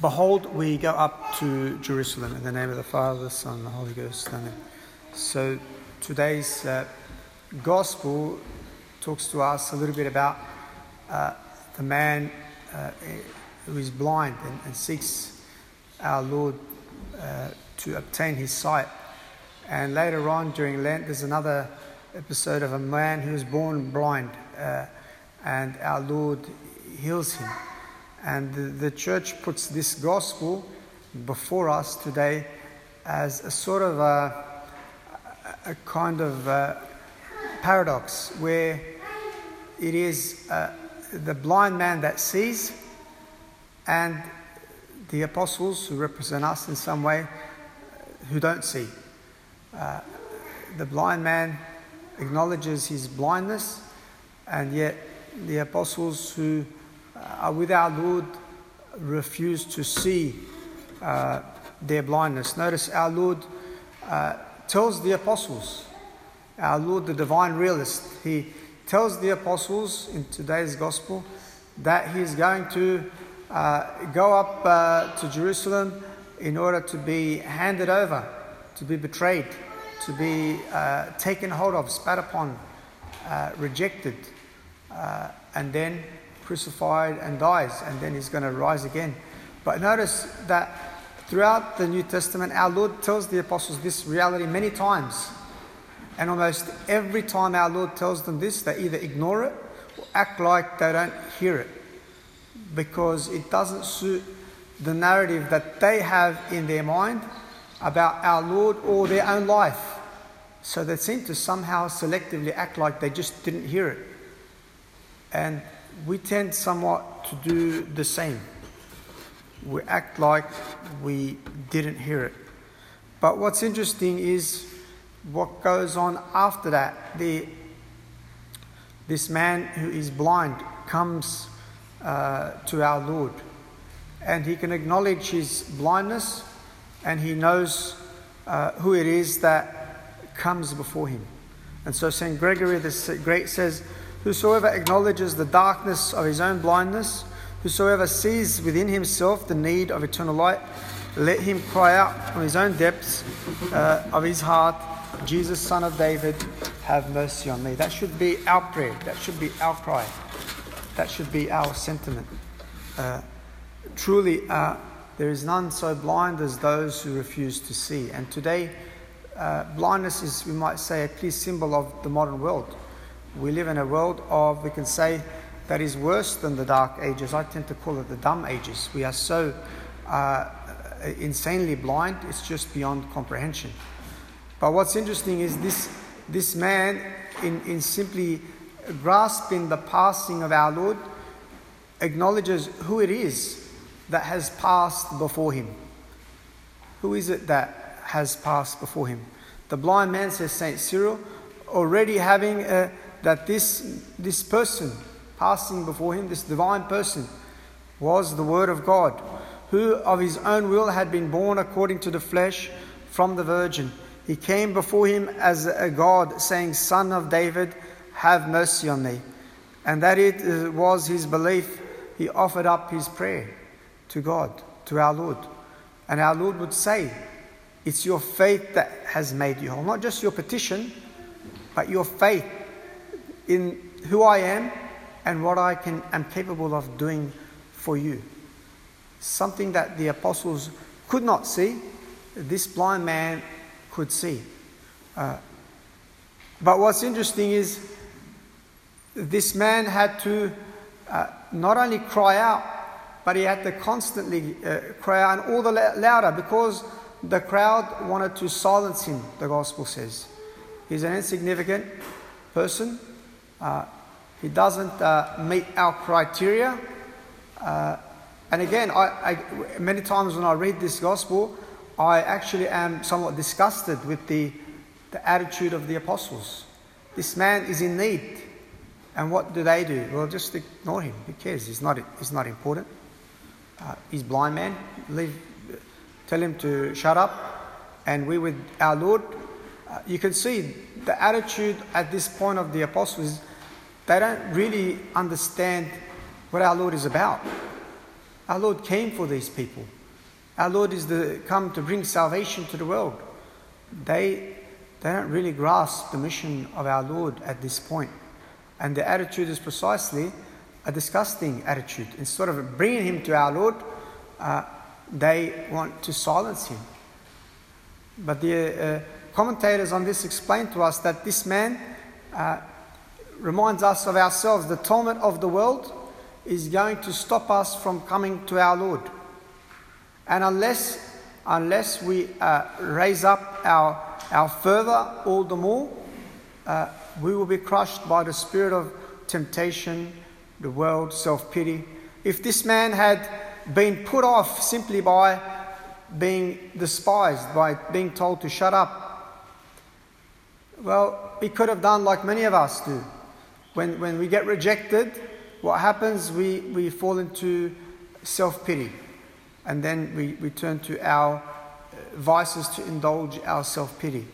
Behold, we go up to Jerusalem in the name of the Father, the Son, and the Holy Ghost. Amen. So today's uh, gospel talks to us a little bit about uh, the man uh, who is blind and, and seeks our Lord uh, to obtain his sight. And later on during Lent, there's another episode of a man who was born blind, uh, and our Lord heals him. And the, the church puts this gospel before us today as a sort of a, a kind of a paradox where it is uh, the blind man that sees and the apostles who represent us in some way who don't see. Uh, the blind man acknowledges his blindness, and yet the apostles who with our Lord refuse to see uh, their blindness. Notice our Lord uh, tells the apostles, our Lord, the divine realist, he tells the apostles in today's gospel that he's going to uh, go up uh, to Jerusalem in order to be handed over, to be betrayed, to be uh, taken hold of, spat upon, rejected, and then crucified and dies, and then he's going to rise again. But notice that throughout the New Testament, our Lord tells the apostles this reality many times. And almost every time our Lord tells them this, they either ignore it or act like they don't hear it because it doesn't suit the narrative that they have in their mind about our Lord or their own life. So they seem to somehow selectively act like they just didn't hear it. And we tend somewhat to do the same. We act like we didn't hear it. But what's interesting is what goes on after that. The, this man who is blind comes uh, to our Lord and he can acknowledge his blindness and he knows uh, who it is that comes before him. And so St. Gregory the Great says, Whosoever acknowledges the darkness of his own blindness, whosoever sees within himself the need of eternal light, let him cry out from his own depths uh, of his heart, Jesus, Son of David, have mercy on me. That should be our prayer. That should be our cry. That should be our sentiment. Uh, truly, uh, there is none so blind as those who refuse to see. And today, uh, blindness is, we might say, a clear symbol of the modern world. We live in a world of, we can say, that is worse than the dark ages. I tend to call it the dumb ages. We are so uh, insanely blind, it's just beyond comprehension. But what's interesting is this, this man, in, in simply grasping the passing of our Lord, acknowledges who it is that has passed before him. Who is it that has passed before him? The blind man, says St. Cyril, already having a, that this, this person passing before him, this divine person, was the Word of God, who of his own will had been born according to the flesh from the Virgin. He came before him as a God, saying, Son of David, have mercy on me. And that it was his belief, he offered up his prayer to God, to our Lord. And our Lord would say, It's your faith that has made you whole, not just your petition, but your faith in who I am and what I can, am capable of doing for you. Something that the apostles could not see, this blind man could see. Uh, but what's interesting is this man had to uh, not only cry out, but he had to constantly uh, cry out and all the louder because the crowd wanted to silence him, the gospel says. He's an insignificant person, he doesn't uh, meet our criteria. Uh, and again, I, I, many times when I read this gospel, I actually am somewhat disgusted with the, the attitude of the apostles. This man is in need. And what do they do? Well, just ignore him. Who cares? He's not, he's not important. Uh, he's blind man. Leave, tell him to shut up. And we with our Lord, uh, you can see the attitude at this point of the apostles they don't really understand what our Lord is about. Our Lord came for these people. Our Lord is the, come to bring salvation to the world. They, they don't really grasp the mission of our Lord at this point. And the attitude is precisely a disgusting attitude. Instead of bringing him to our Lord, uh, they want to silence him. But the uh, commentators on this explain to us that this man uh, reminds us of ourselves. The torment of the world is going to stop us from coming to our Lord. And unless, unless we uh, raise up our, our fervor all the more, uh, we will be crushed by the spirit of temptation, the world, self pity. If this man had been put off simply by being despised, by being told to shut up, well, he could have done like many of us do. When, when we get rejected, what happens? We, we fall into self pity. And then we, we turn to our uh, vices to indulge our self pity.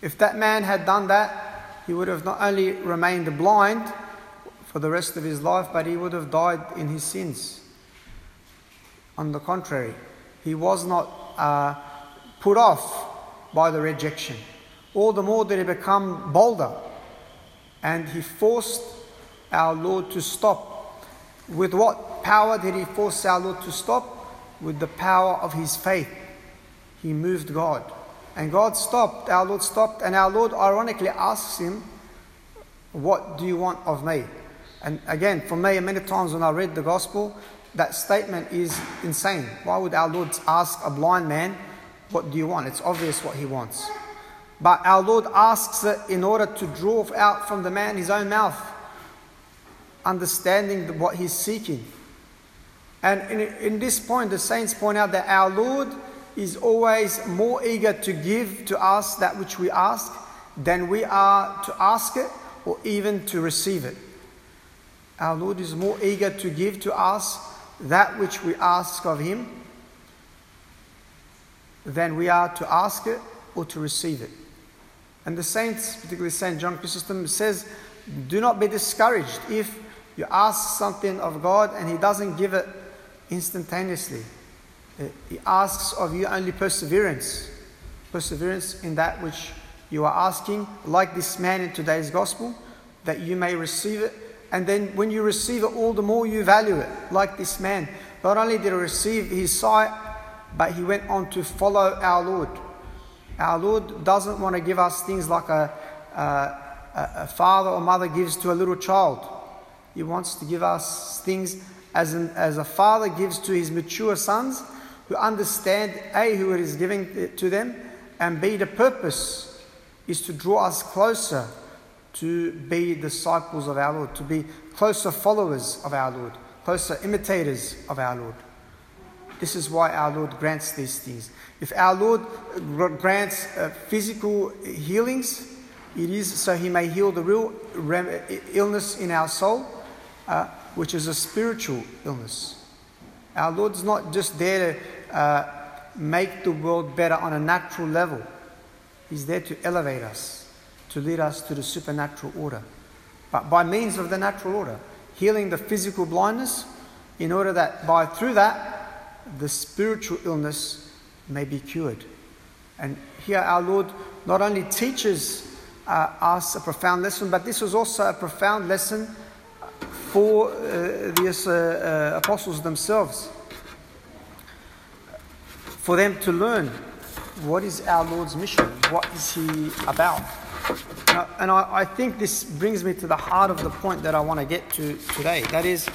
If that man had done that, he would have not only remained blind for the rest of his life, but he would have died in his sins. On the contrary, he was not uh, put off by the rejection. All the more did he become bolder. And he forced our Lord to stop. With what power did he force our Lord to stop? With the power of his faith. He moved God. And God stopped, our Lord stopped, and our Lord ironically asks him, What do you want of me? And again, for me, many times when I read the gospel, that statement is insane. Why would our Lord ask a blind man, What do you want? It's obvious what he wants. But our Lord asks it in order to draw out from the man his own mouth, understanding what he's seeking. And in, in this point, the saints point out that our Lord is always more eager to give to us that which we ask than we are to ask it or even to receive it. Our Lord is more eager to give to us that which we ask of Him than we are to ask it or to receive it. And the saints, particularly Saint John Chrysostom, says, Do not be discouraged if you ask something of God and He doesn't give it instantaneously. Uh, he asks of you only perseverance. Perseverance in that which you are asking, like this man in today's gospel, that you may receive it. And then when you receive it, all the more you value it, like this man. Not only did he receive his sight, but he went on to follow our Lord. Our Lord doesn't want to give us things like a, a, a father or mother gives to a little child. He wants to give us things as, an, as a father gives to his mature sons who understand A, who it is giving to them, and B, the purpose is to draw us closer to be disciples of our Lord, to be closer followers of our Lord, closer imitators of our Lord. This is why our Lord grants these things. If our Lord grants uh, physical healings, it is so He may heal the real illness in our soul, uh, which is a spiritual illness. Our Lord's not just there to uh, make the world better on a natural level, He's there to elevate us, to lead us to the supernatural order. But by means of the natural order, healing the physical blindness, in order that by through that the spiritual illness may be cured. And here our Lord not only teaches uh, us a profound lesson, but this was also a profound lesson for uh, the uh, uh, apostles themselves. For them to learn what is our Lord's mission, what is He about. Now, and I, I think this brings me to the heart of the point that I want to get to today. That is,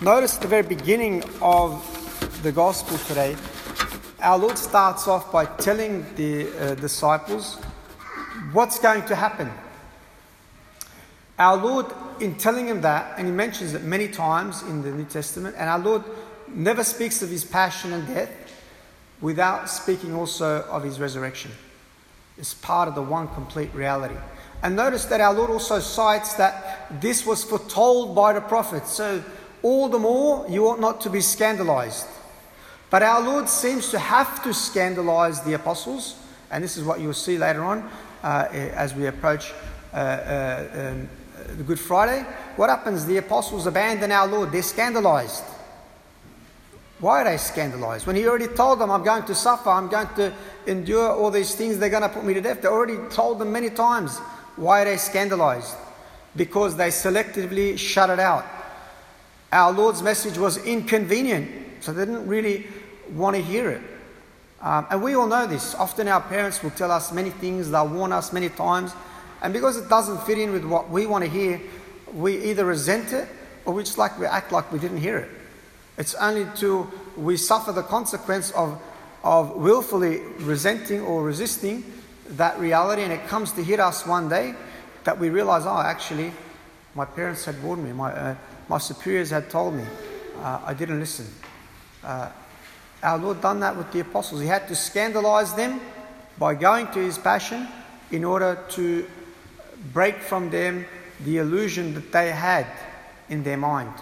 notice the very beginning of the gospel today, our Lord starts off by telling the uh, disciples what's going to happen. Our Lord, in telling him that, and he mentions it many times in the New Testament, and our Lord never speaks of his passion and death without speaking also of his resurrection. It's part of the one complete reality. And notice that our Lord also cites that this was foretold by the prophets. So, all the more, you ought not to be scandalized. But our Lord seems to have to scandalize the apostles, and this is what you'll see later on uh, as we approach uh, uh, um, the Good Friday. What happens? The apostles abandon our Lord, they're scandalized. Why are they scandalized? When he already told them, I'm going to suffer, I'm going to endure all these things, they're going to put me to death. They already told them many times. Why are they scandalized? Because they selectively shut it out. Our Lord's message was inconvenient, so they didn't really want to hear it. Um, and we all know this. Often our parents will tell us many things, they'll warn us many times, and because it doesn't fit in with what we want to hear, we either resent it or we just like we act like we didn't hear it. It's only till we suffer the consequence of, of willfully resenting or resisting that reality and it comes to hit us one day that we realize, oh, actually, my parents had warned me, my, uh, my superiors had told me, uh, I didn't listen. Uh, our Lord done that with the apostles. He had to scandalize them by going to his passion in order to break from them the illusion that they had in their mind.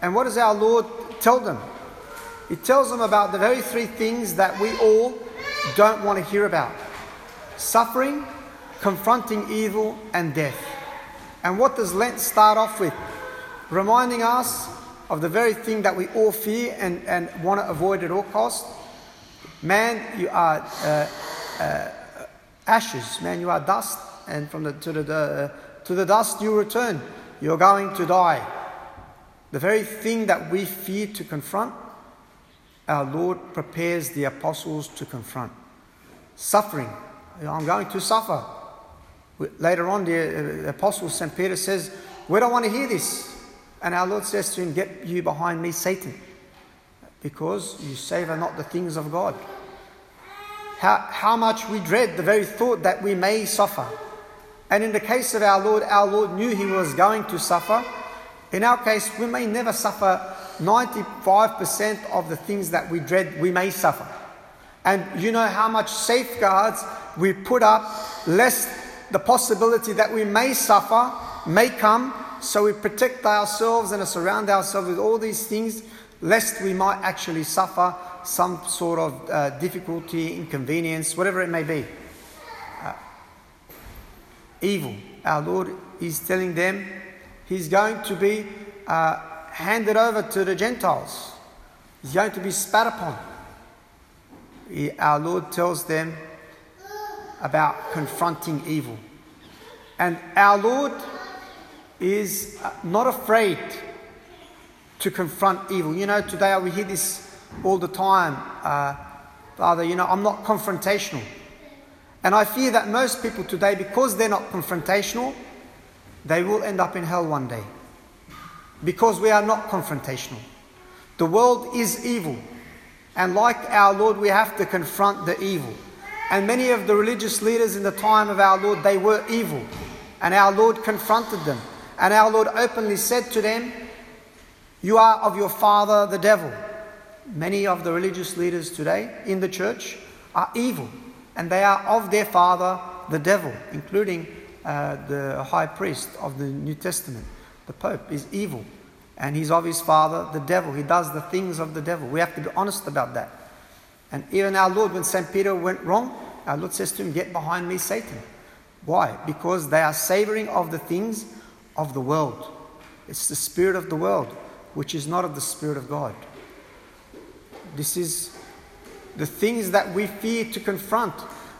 And what does our Lord tell them? He tells them about the very three things that we all don't want to hear about suffering, confronting evil, and death. And what does Lent start off with? Reminding us of the very thing that we all fear and, and want to avoid at all costs. Man, you are uh, uh, ashes. Man, you are dust. And from the, to, the, uh, to the dust you return. You're going to die. The very thing that we fear to confront, our Lord prepares the apostles to confront. Suffering. I'm going to suffer. Later on, the apostle St. Peter says, We don't want to hear this. And our Lord says to him, Get you behind me, Satan, because you savor not the things of God. How, how much we dread the very thought that we may suffer. And in the case of our Lord, our Lord knew he was going to suffer in our case, we may never suffer 95% of the things that we dread, we may suffer. And you know how much safeguards we put up, lest the possibility that we may suffer may come. So we protect ourselves and surround ourselves with all these things, lest we might actually suffer some sort of uh, difficulty, inconvenience, whatever it may be. Uh, evil. Our Lord is telling them he's going to be uh, handed over to the Gentiles. He's going to be spat upon. He, our Lord tells them about confronting evil. And our Lord is uh, not afraid to confront evil. You know, today we hear this all the time. Uh, Father, you know, I'm not confrontational. And I fear that most people today, because they're not confrontational, they will end up in hell one day. Because we are not confrontational. The world is evil. And like our Lord, we have to confront the evil. And many of the religious leaders in the time of our Lord, they were evil. And our Lord confronted them. And our Lord openly said to them, You are of your father, the devil. Many of the religious leaders today in the church are evil. And they are of their father, the devil, including uh, the high priest of the New Testament, the Pope, is evil. And he's of his father, the devil. He does the things of the devil. We have to be honest about that. And even our Lord, when St. Peter went wrong, our Lord says to him, Get behind me, Satan. Why? Because they are savoring of the things of the world. It's the spirit of the world, which is not of the spirit of God. This is the things that we fear to confront,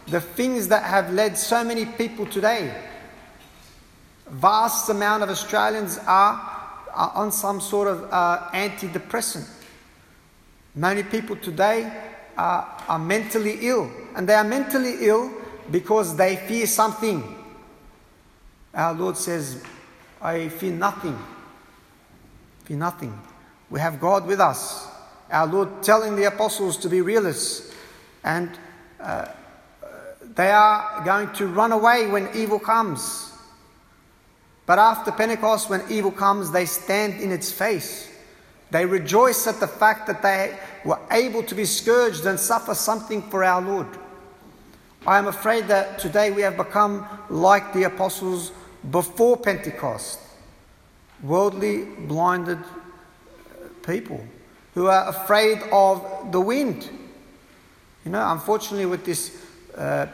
the things that have led so many people today Vast amount of Australians are, are on some sort of uh, antidepressant. Many people today are, are mentally ill, and they are mentally ill because they fear something. Our Lord says, I fear nothing. Fear nothing. We have God with us. Our Lord telling the apostles to be realists, and uh, they are going to run away when evil comes. But after Pentecost, when evil comes, they stand in its face. They rejoice at the fact that they were able to be scourged and suffer something for our Lord. I am afraid that today we have become like the apostles before Pentecost worldly, blinded people who are afraid of the wind. You know, unfortunately, with this uh,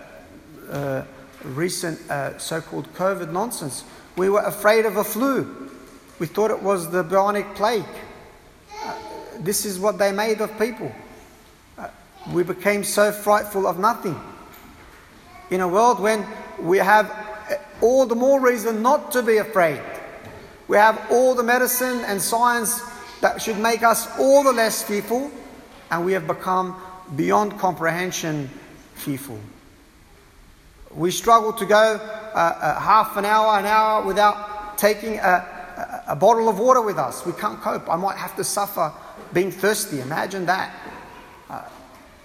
uh, recent uh, so called COVID nonsense, we were afraid of a flu. We thought it was the bubonic plague. this is what they made of people. Uh, we became so frightful of nothing. In a world when we have uh, all the more reason not to be afraid. We have all the medicine and science that should make us all the less fearful, and we have become beyond comprehension fearful. We struggle to go uh, uh, half an hour, an hour without taking a, a, a bottle of water with us. We can't cope. I might have to suffer being thirsty. Imagine that. Uh,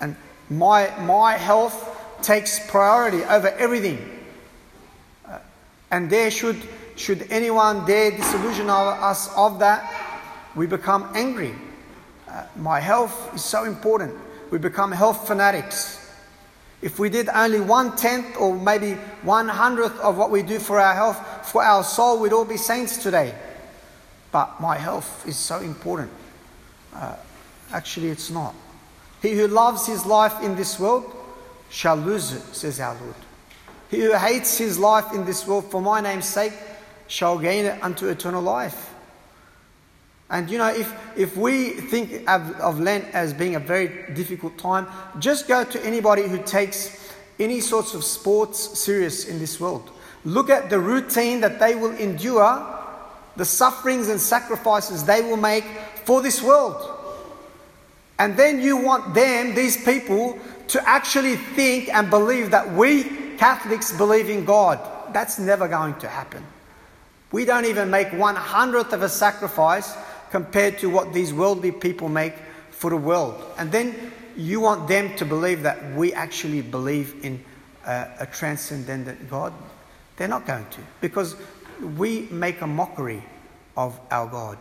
and my, my health takes priority over everything. And there should should anyone dare disillusion us of that, we become angry. Uh, my health is so important. We become health fanatics. If we did only one tenth or maybe one hundredth of what we do for our health, for our soul, we'd all be saints today. But my health is so important. Uh, actually, it's not. He who loves his life in this world shall lose it, says our Lord. He who hates his life in this world for my name's sake shall gain it unto eternal life. And you know, if, if we think of, of Lent as being a very difficult time, just go to anybody who takes any sorts of sports serious in this world. Look at the routine that they will endure, the sufferings and sacrifices they will make for this world. And then you want them, these people, to actually think and believe that we Catholics believe in God. That's never going to happen. We don't even make one hundredth of a sacrifice compared to what these worldly people make for the world. And then you want them to believe that we actually believe in a, a transcendent God. They're not going to, because we make a mockery of our God,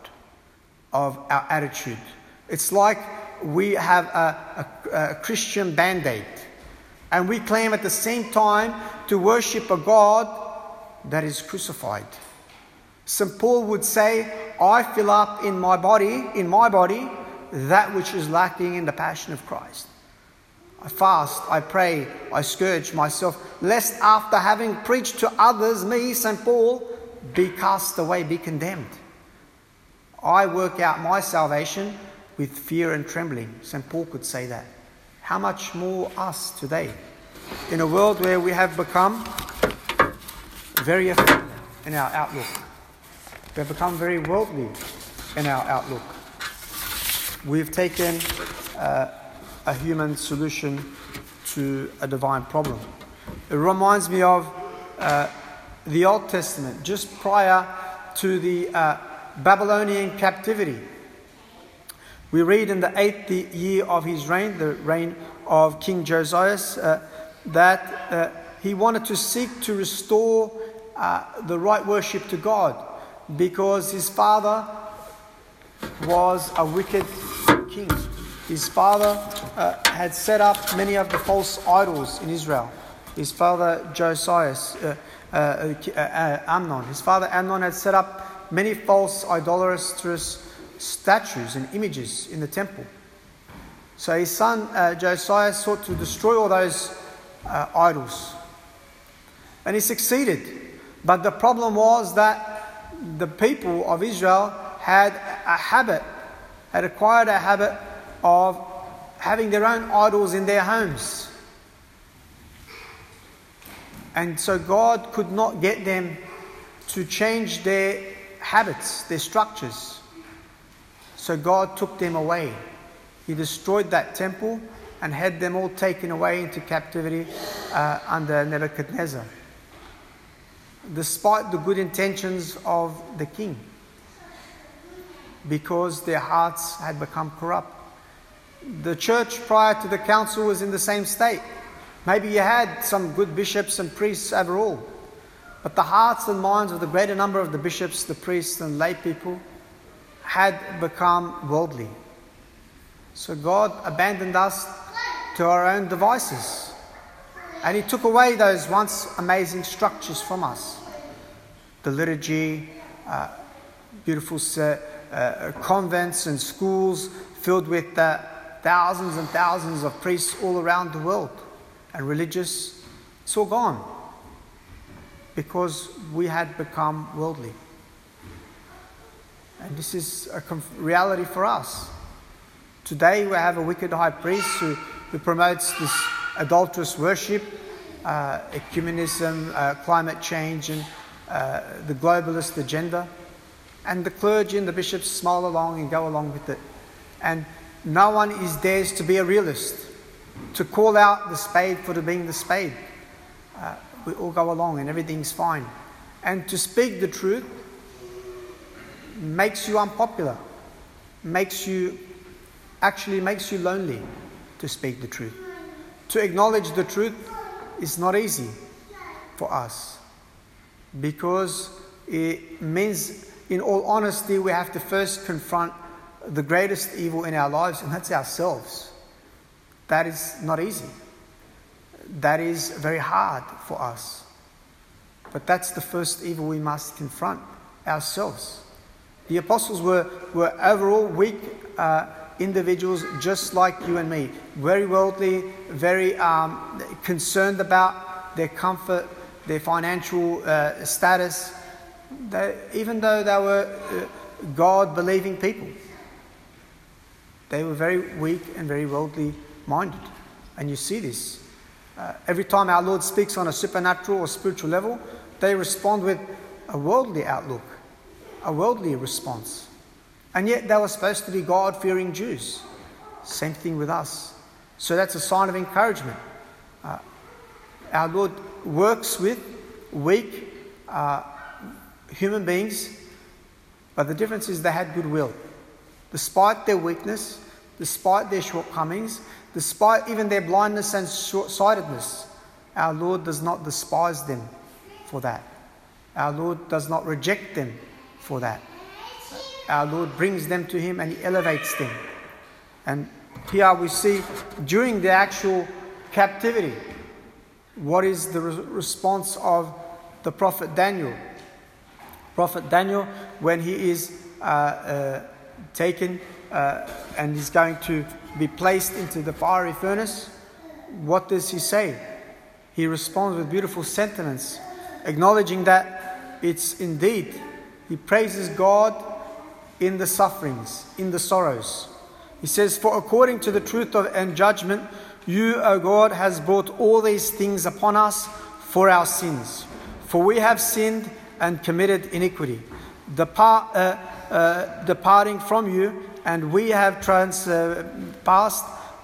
of our attitude. It's like we have a, a, a Christian band aid, and we claim at the same time to worship a God that is crucified. St. Paul would say, I fill up in my body, in my body, that which is lacking in the passion of Christ. I fast, I pray, I scourge myself, lest after having preached to others, me, St. Paul, be cast away, be condemned. I work out my salvation with fear and trembling. St. Paul could say that. How much more us today? In a world where we have become very effective in our outlook. We have become very worldly in our outlook. We've taken uh, a human solution to a divine problem. It reminds me of uh, the Old Testament, just prior to the uh, Babylonian captivity. We read in the eighth year of his reign, the reign of King Josias, uh, that uh, he wanted to seek to restore uh, the right worship to God because his father was a wicked king. His father uh, had set up many of the false idols in Israel. His father Josias, uh, uh, Amnon, his father Amnon had set up many false idolatrous statues and images in the temple. So his son uh, Josiah sought to destroy all those idols. And he succeeded. But the problem was that the people of Israel had a habit, had acquired a habit of having their own idols in their homes. And so God could not get them to change their habits, their structures. So God took them away. He destroyed that temple and had them all taken away into captivity uh, under Nebuchadnezzar despite the good intentions of the king, because their hearts had become corrupt. The church prior to the council was in the same state. Maybe you had some good bishops and priests overall, but the hearts and minds of the greater number of the bishops, the priests, and lay people had become worldly. So God abandoned us to our own devices. And He took away those once amazing structures from us the liturgy, uh, beautiful uh, uh, convents and schools filled with uh, thousands and thousands of priests all around the world and religious. It's all gone because we had become worldly. And this is a reality for us. Today we have a wicked high priest who, who promotes this adulterous worship, uh, ecumenism, uh, climate change, and uh, the globalist agenda. And the clergy and the bishops smile along and go along with it. And no one is dares to be a realist, to call out the spade for being the spade. Uh, we all go along and everything's fine. And to speak the truth makes you unpopular, makes you actually makes you lonely to speak the truth. To acknowledge the truth is not easy for us because it means, in all honesty, we have to first confront the greatest evil in our lives, and that's ourselves. That is not easy. That is very hard for us. But that's the first evil we must confront ourselves. The apostles were, were overall weak uh, individuals just like you and me, very worldly, very um, concerned about their comfort, their financial uh, status, they, even though they were uh, God believing people. They were very weak and very worldly minded. And you see this. Uh, every time our Lord speaks on a supernatural or spiritual level, they respond with a worldly outlook, a worldly response. And yet they were supposed to be God fearing Jews. Same thing with us. So that's a sign of encouragement. Uh, our Lord works with weak uh, human beings, but the difference is they had goodwill. Despite their weakness, despite their shortcomings, despite even their blindness and short sightedness, our Lord does not despise them for that. Our Lord does not reject them for that our Lord brings them to Him and He elevates them. And here we see during the actual captivity, what is the re- response of the prophet Daniel? Prophet Daniel, when he is uh, uh, taken uh, and is going to be placed into the fiery furnace, what does he say? He responds with beautiful sentiments, acknowledging that it's indeed, he praises God in the sufferings, in the sorrows. He says, For according to the truth of and judgment, you, O God, has brought all these things upon us for our sins. For we have sinned and committed iniquity, depart, uh, uh, departing from you, and we have trans, uh,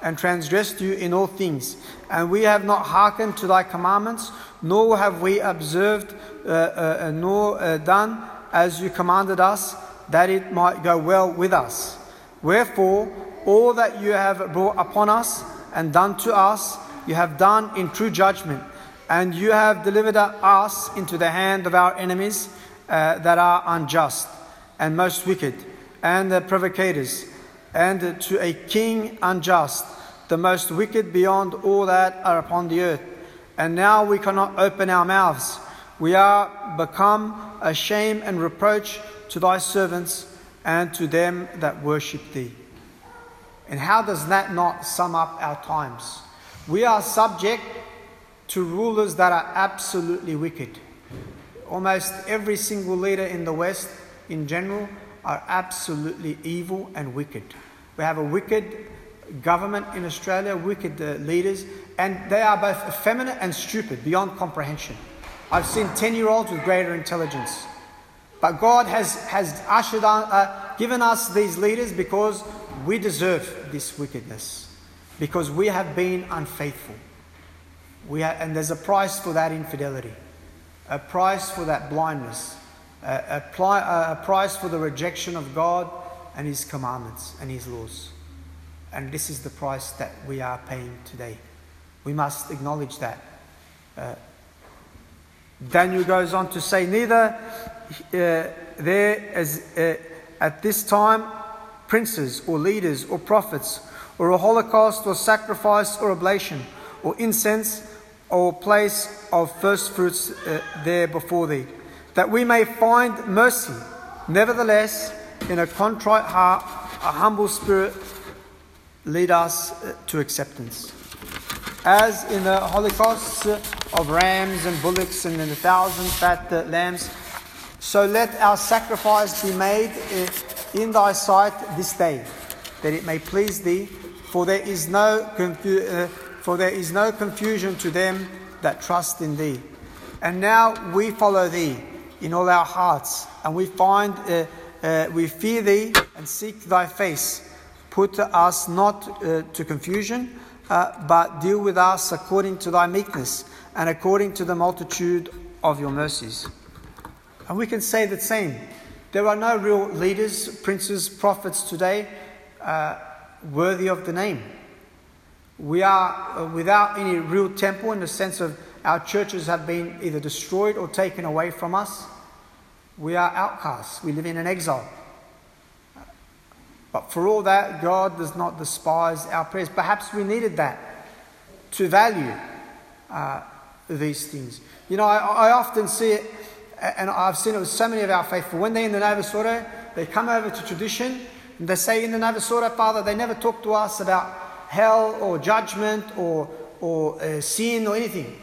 and transgressed you in all things. And we have not hearkened to thy commandments, nor have we observed, uh, uh, nor uh, done as you commanded us that it might go well with us. Wherefore, all that you have brought upon us and done to us, you have done in true judgment, and you have delivered us into the hand of our enemies uh, that are unjust and most wicked, and the provocators, and to a king unjust, the most wicked beyond all that are upon the earth. And now we cannot open our mouths. We are become a shame and reproach to thy servants and to them that worship thee. And how does that not sum up our times? We are subject to rulers that are absolutely wicked. Almost every single leader in the West, in general, are absolutely evil and wicked. We have a wicked government in Australia, wicked uh, leaders, and they are both effeminate and stupid beyond comprehension. I've seen 10 year olds with greater intelligence. But God has, has ushered on, uh, given us these leaders because we deserve this wickedness, because we have been unfaithful. We and there's a price for that infidelity, a price for that blindness, a, a, pli, a price for the rejection of God and His commandments and His laws. And this is the price that we are paying today. We must acknowledge that. Uh, Daniel goes on to say, Neither uh, there as uh, at this time princes or leaders or prophets or a holocaust or sacrifice or oblation or incense or place of first fruits uh, there before thee, that we may find mercy. Nevertheless, in a contrite heart, a humble spirit, lead us uh, to acceptance. As in the holocausts of rams and bullocks and in the thousand fat lambs, so let our sacrifice be made in thy sight this day. that it may please thee, for there is no, confu- uh, for there is no confusion to them that trust in thee. And now we follow thee in all our hearts, and we find, uh, uh, we fear thee and seek thy face. Put us not uh, to confusion, uh, but deal with us according to thy meekness and according to the multitude of your mercies. And we can say the same. There are no real leaders, princes, prophets today uh, worthy of the name. We are uh, without any real temple in the sense of our churches have been either destroyed or taken away from us. We are outcasts. We live in an exile. But for all that, God does not despise our prayers. Perhaps we needed that to value uh, these things. You know, I, I, often see it, and I've seen it with so many of our faithful. When they're in the Novus they come over to tradition, and they say in the Novus Father, they never talk to us about hell or judgment or, or uh, sin or anything.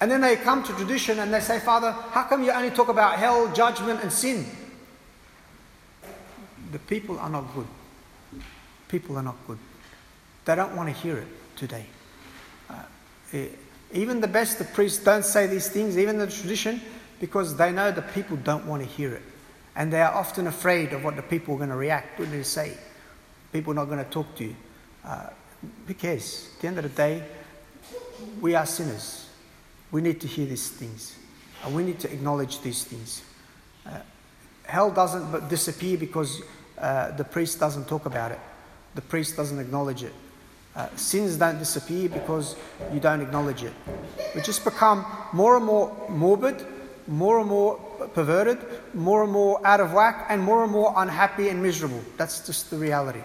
And then they come to tradition and they say, Father, how come you only talk about hell, judgment, and sin? The people are not good. People are not good. They don't want to hear it today. Uh, it, eh, even the best, the priests don't say these things, even the tradition, because they know the people don't want to hear it. And they are often afraid of what the people are going to react, what they say. People are not going to talk to you. Uh? At the end of the day, we are sinners. We need to hear these things. And we need to acknowledge these things. Uh, hell doesn't disappear because uh, the priest doesn't talk about it, the priest doesn't acknowledge it. Uh, sins don't disappear because you don't acknowledge it. We just become more and more morbid, more and more perverted, more and more out of whack, and more and more unhappy and miserable. That's just the reality.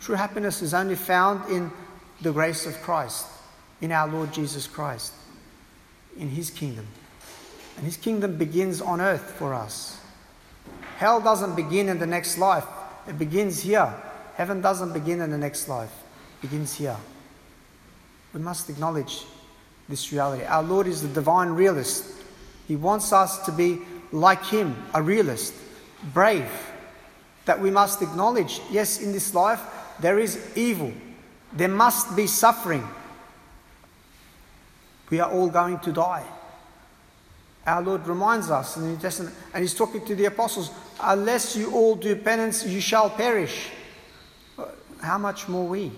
True happiness is only found in the grace of Christ, in our Lord Jesus Christ, in His kingdom. And His kingdom begins on earth for us. Hell doesn't begin in the next life, it begins here. Heaven doesn't begin in the next life, it begins here. We must acknowledge this reality. Our Lord is the divine realist. He wants us to be like Him, a realist, brave, that we must acknowledge yes, in this life there is evil, there must be suffering. We are all going to die. Our Lord reminds us in the New Testament, and He's talking to the apostles unless you all do penance, you shall perish. Uh, how much more we?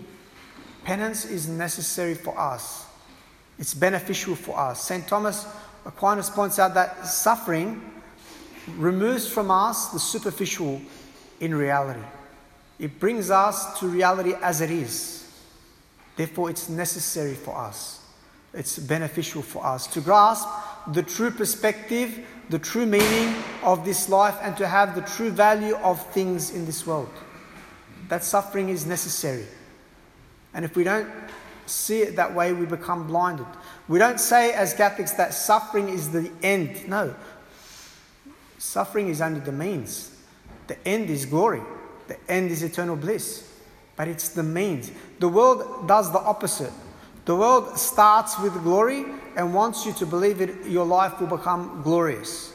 Penance is necessary for us, it's beneficial for us. St. Thomas Aquinas points out that suffering removes from us the superficial in reality. It brings us to reality as it is. Therefore, it's necessary for us. It's beneficial for us to grasp the true perspective, the true meaning of this life, and to have the true value of things in this world. That suffering is necessary. And if we don't see it that way, we become blinded. We don't say as Catholics that suffering is the end. No. Suffering is only the means. The end is glory, the end is eternal bliss. But it's the means. The world does the opposite. The world starts with glory and wants you to believe that your life will become glorious.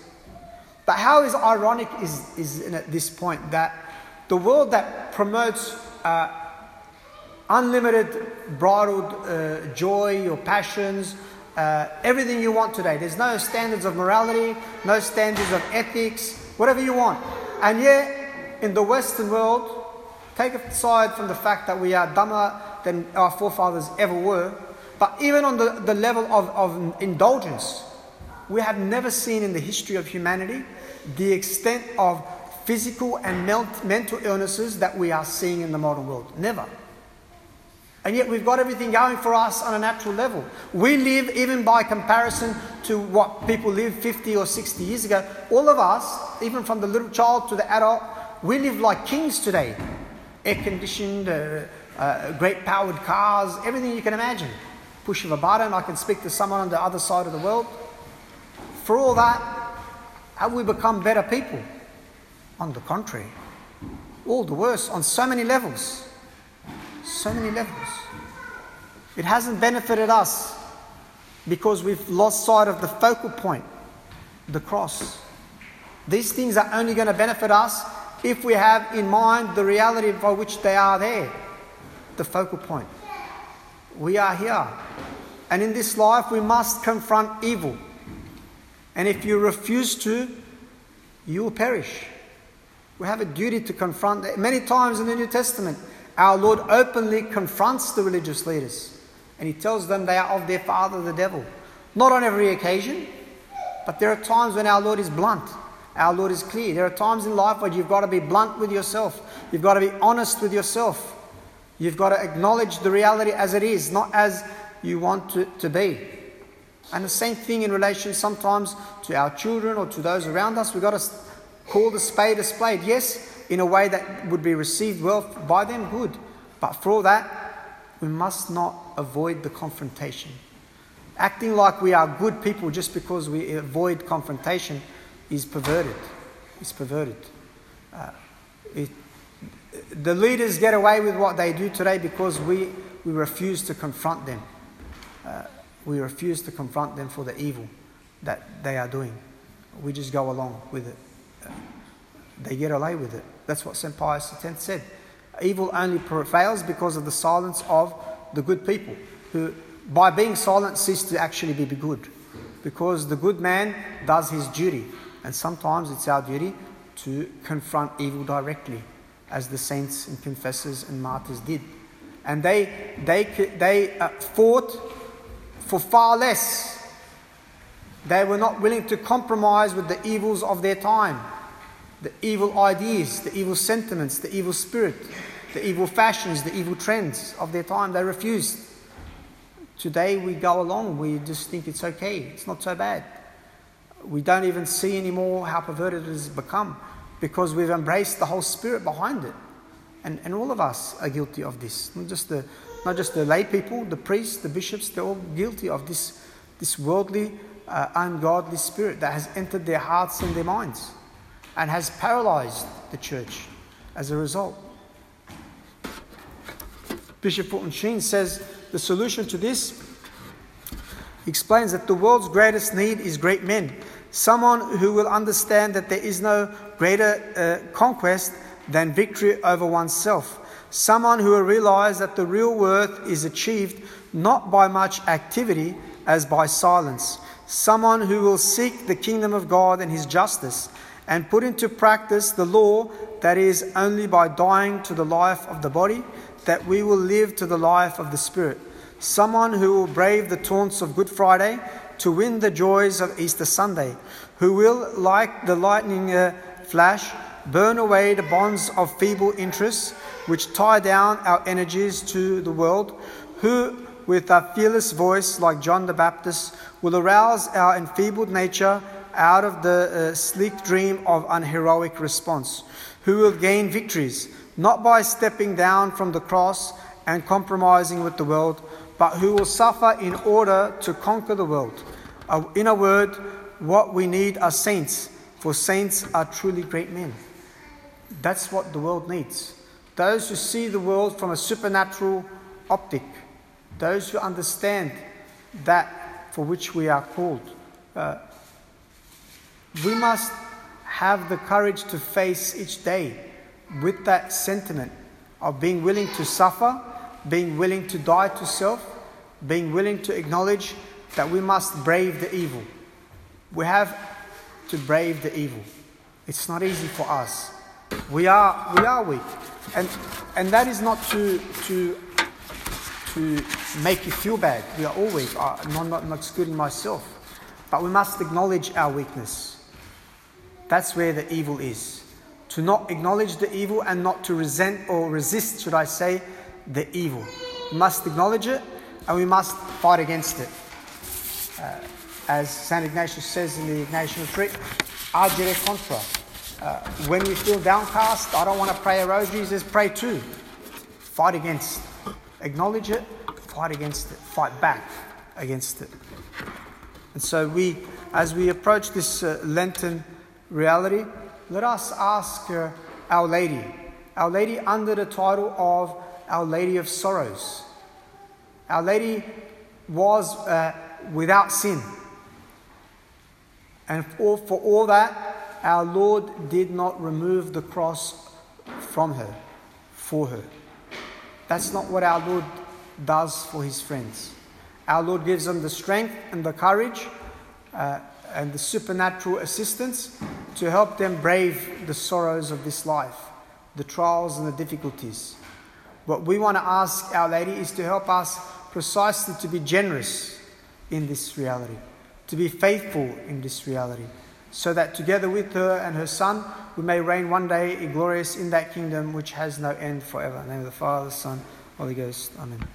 But how is ironic is, is at this point that the world that promotes uh, unlimited bridled uh, joy or passions, uh, everything you want today. There's no standards of morality, no standards of ethics, whatever you want. And yet, in the Western world, take aside from the fact that we are dumber than our forefathers ever were, but even on the, the level of, of indulgence, we have never seen in the history of humanity the extent of physical and mental illnesses that we are seeing in the modern world. Never. And yet we've got everything going for us on a natural level. We live, even by comparison to what people lived 50 or 60 years ago, all of us, even from the little child to the adult, we live like kings today. Air conditioned, uh, uh, great powered cars, everything you can imagine. Push of a button, I can speak to someone on the other side of the world. For all that, have we become better people? On the contrary, all the worse on so many levels. So many levels. It hasn't benefited us because we've lost sight of the focal point, the cross. These things are only going to benefit us if we have in mind the reality by which they are there, the focal point. We are here. And in this life, we must confront evil. And if you refuse to, you will perish. We have a duty to confront. That. Many times in the New Testament, our Lord openly confronts the religious leaders and he tells them they are of their father, the devil. Not on every occasion, but there are times when our Lord is blunt. Our Lord is clear. There are times in life where you've got to be blunt with yourself. You've got to be honest with yourself. You've got to acknowledge the reality as it is, not as you want it to be. And the same thing in relation sometimes to our children or to those around us. We've got to call the spade a spade. Yes, in a way that would be received well by them, good. But for all that, we must not avoid the confrontation. Acting like we are good people just because we avoid confrontation is perverted. It's perverted. Uh, it, the leaders get away with what they do today because we, we refuse to confront them. Uh, we refuse to confront them for the evil that they are doing. We just go along with it. Uh, they get away with it. That's what St. Pius X said. Evil only prevails because of the silence of the good people, who, by being silent, cease to actually be good. Because the good man does his duty, and sometimes it's our duty to confront evil directly, as the saints and confessors and martyrs did. And they, they, they uh, fought for far less. They were not willing to compromise with the evils of their time the evil ideas, the evil sentiments, the evil spirit, the evil fashions, the evil trends of their time. They refused. Today we go along, we just think it's okay, it's not so bad. We don't even see anymore how perverted it has become because we've embraced the whole spirit behind it. And, and all of us are guilty of this. Not just the, not just the lay people, the priests, the bishops, they're all guilty of this, this worldly, uh, ungodly spirit that has entered their hearts and their minds and has paralyzed the church as a result. Bishop Fulton Sheen says the solution to this explains that the world's greatest need is great men, someone who will understand that there is no greater uh, conquest than victory over oneself, someone who will realize that the real worth is achieved not by much activity as by silence, someone who will seek the kingdom of God and his justice and put into practice the law that is only by dying to the life of the body that we will live to the life of the spirit. Someone who will brave the taunts of Good Friday to win the joys of Easter Sunday, who will, like the lightning uh, flash, burn away the bonds of feeble interests which tie down our energies to the world, who, with a fearless voice like John the Baptist, will arouse our enfeebled nature out of the uh, sleek dream of unheroic response, who will gain victories, not by stepping down from the cross and compromising with the world, but who will suffer in order to conquer the world. Uh, in a word, what we need are saints, for saints are truly great men. That's what the world needs. Those who see the world from a supernatural optic, those who understand that for which we are called. Uh, we must have the courage to face each day with that sentiment of being willing to suffer, being willing to die to self, being willing to acknowledge that we must brave the evil. We have to brave the evil. It's not easy for us. We are, we are weak. And, and that is not to, to, to make you feel bad. We are all weak. I'm not, not excluding myself. But we must acknowledge our weakness. That's where the evil is. To not acknowledge the evil and not to resent or resist, should I say, the evil. We must acknowledge it and we must fight against it. Uh, as St. Ignatius says in the Ignatian Retreat, agere contra. Uh, when we feel downcast, I don't want to pray a rosary, says pray too. Fight against. Acknowledge it, fight against it, fight back against it. And so we, as we approach this uh, Lenten reality, let us ask uh, Our Lady, Our Lady under the title of Our Lady of Sorrows. Our Lady was uh, without sin. And for, for all that, our Lord did not remove the cross from her, for her. That's not what our Lord does for his friends. Our Lord gives them the strength and the courage uh, and the supernatural assistance to help them brave the sorrows of this life, the trials and the difficulties. What we want to ask Our Lady is to help us precisely to be generous in this reality, to be faithful in this reality, so that together with her and her Son, we may reign one day glorious in that kingdom which has no end forever. In the name of the Father, the Son, Holy Ghost. Amen.